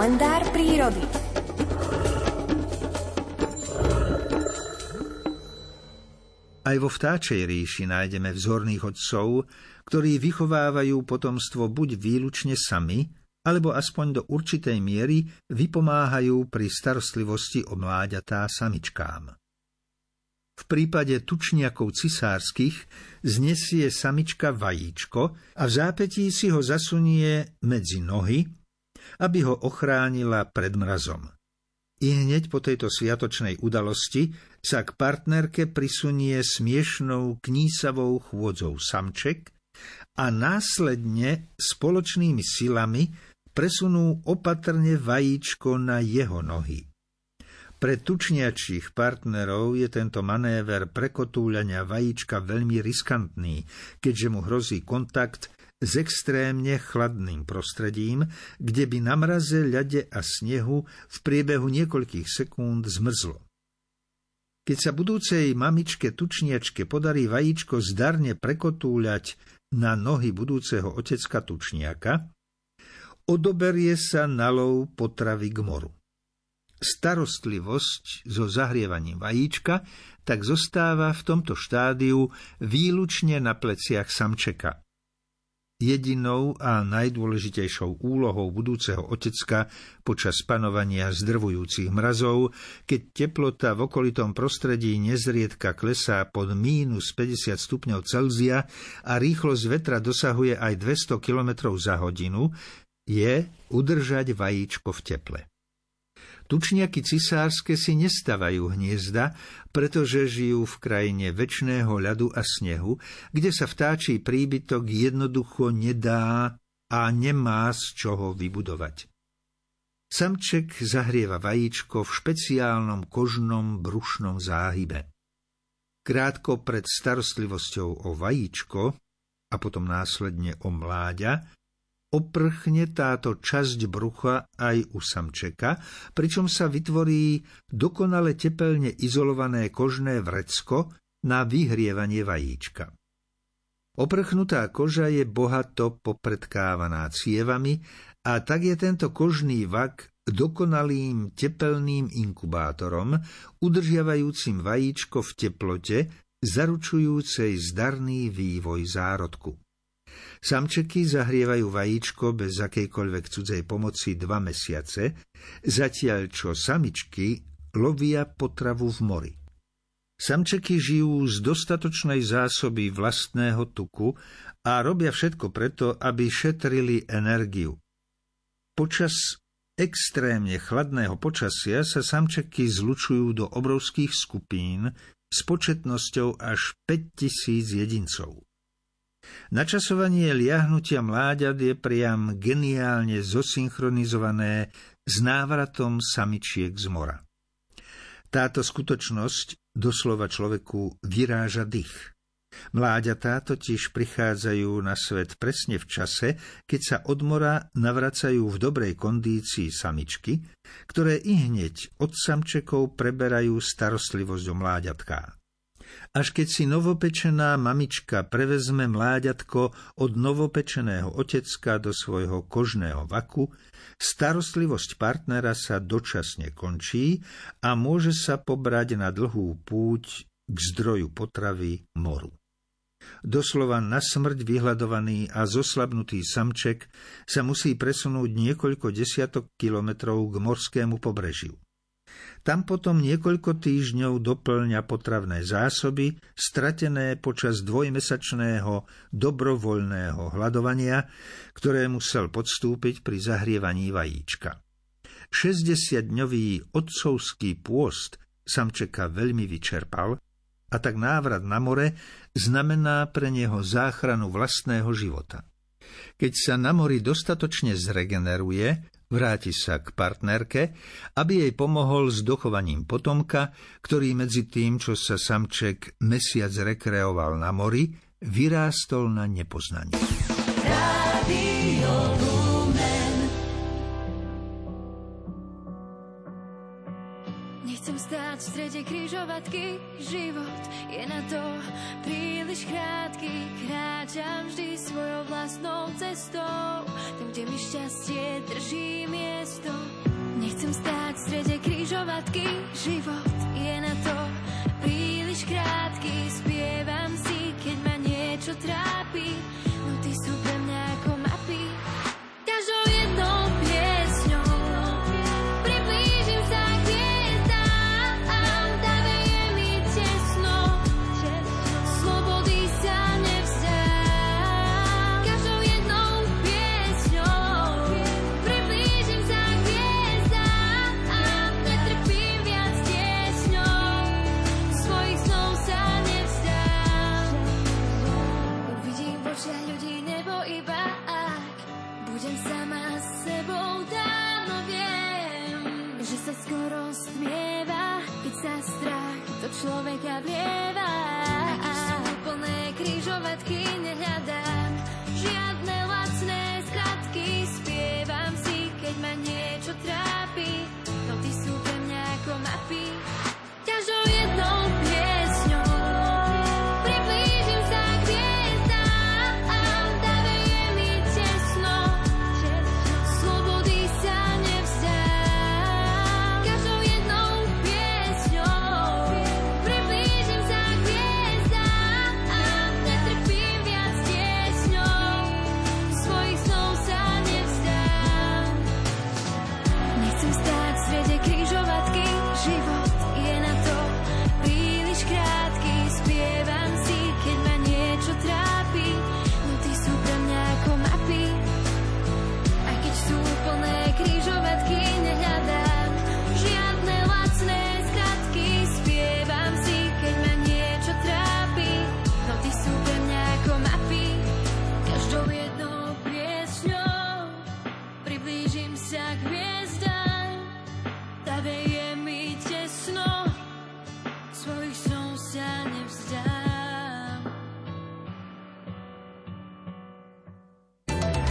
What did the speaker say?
kalendár prírody. Aj vo vtáčej ríši nájdeme vzorných otcov, ktorí vychovávajú potomstvo buď výlučne sami, alebo aspoň do určitej miery vypomáhajú pri starostlivosti o mláďatá samičkám. V prípade tučniakov cisárskych znesie samička vajíčko a v zápetí si ho zasunie medzi nohy, aby ho ochránila pred mrazom. I hneď po tejto sviatočnej udalosti sa k partnerke prisunie smiešnou knísavou chôdzou samček a následne spoločnými silami presunú opatrne vajíčko na jeho nohy. Pre tučniačích partnerov je tento manéver prekotúľania vajíčka veľmi riskantný, keďže mu hrozí kontakt s extrémne chladným prostredím, kde by na mraze, ľade a snehu v priebehu niekoľkých sekúnd zmrzlo. Keď sa budúcej mamičke tučniačke podarí vajíčko zdarne prekotúľať na nohy budúceho otecka tučniaka, odoberie sa na lov potravy k moru. Starostlivosť so zahrievaním vajíčka tak zostáva v tomto štádiu výlučne na pleciach samčeka – Jedinou a najdôležitejšou úlohou budúceho otecka počas panovania zdrvujúcich mrazov, keď teplota v okolitom prostredí nezriedka klesá pod mínus 50 stupňov Celzia a rýchlosť vetra dosahuje aj 200 km za hodinu, je udržať vajíčko v teple. Tučniaky cisárske si nestávajú hniezda, pretože žijú v krajine väčšného ľadu a snehu, kde sa vtáčí príbytok jednoducho nedá a nemá z čoho vybudovať. Samček zahrieva vajíčko v špeciálnom kožnom brušnom záhybe. Krátko pred starostlivosťou o vajíčko a potom následne o mláďa oprchne táto časť brucha aj u samčeka, pričom sa vytvorí dokonale tepelne izolované kožné vrecko na vyhrievanie vajíčka. Oprchnutá koža je bohato popredkávaná cievami a tak je tento kožný vak dokonalým tepelným inkubátorom, udržiavajúcim vajíčko v teplote, zaručujúcej zdarný vývoj zárodku. Samčeky zahrievajú vajíčko bez akejkoľvek cudzej pomoci dva mesiace, zatiaľ čo samičky lovia potravu v mori. Samčeky žijú z dostatočnej zásoby vlastného tuku a robia všetko preto, aby šetrili energiu. Počas extrémne chladného počasia sa samčeky zlučujú do obrovských skupín s početnosťou až 5000 jedincov. Načasovanie liahnutia mláďat je priam geniálne zosynchronizované s návratom samičiek z mora. Táto skutočnosť doslova človeku vyráža dých. Mláďatá totiž prichádzajú na svet presne v čase, keď sa od mora navracajú v dobrej kondícii samičky, ktoré i hneď od samčekov preberajú starostlivosť o mláďatká až keď si novopečená mamička prevezme mláďatko od novopečeného otecka do svojho kožného vaku, starostlivosť partnera sa dočasne končí a môže sa pobrať na dlhú púť k zdroju potravy moru. Doslova na smrť vyhľadovaný a zoslabnutý samček sa musí presunúť niekoľko desiatok kilometrov k morskému pobrežiu. Tam potom niekoľko týždňov doplňa potravné zásoby, stratené počas dvojmesačného dobrovoľného hľadovania, ktoré musel podstúpiť pri zahrievaní vajíčka. 60-dňový otcovský pôst samčeka veľmi vyčerpal a tak návrat na more znamená pre neho záchranu vlastného života. Keď sa na mori dostatočne zregeneruje, Vráti sa k partnerke, aby jej pomohol s dochovaním potomka, ktorý medzi tým, čo sa samček mesiac rekreoval na mori, vyrástol na nepoznanie. Nechcem stáť v strede križovatky, život je na to príliš krátky. Kráčam vždy svojou vlastnou cestou, kde mi šťastie drží miesto. Nechcem stáť v strede krížovatky, život je na to príliš krátky. Spievam si, keď ma niečo trápi, človeka vieva Aký sú úplné križovatky, nehľadám žiadne lacné skratky. Spievam si, keď ma niečo trápi. приближимся к звездам, Тебе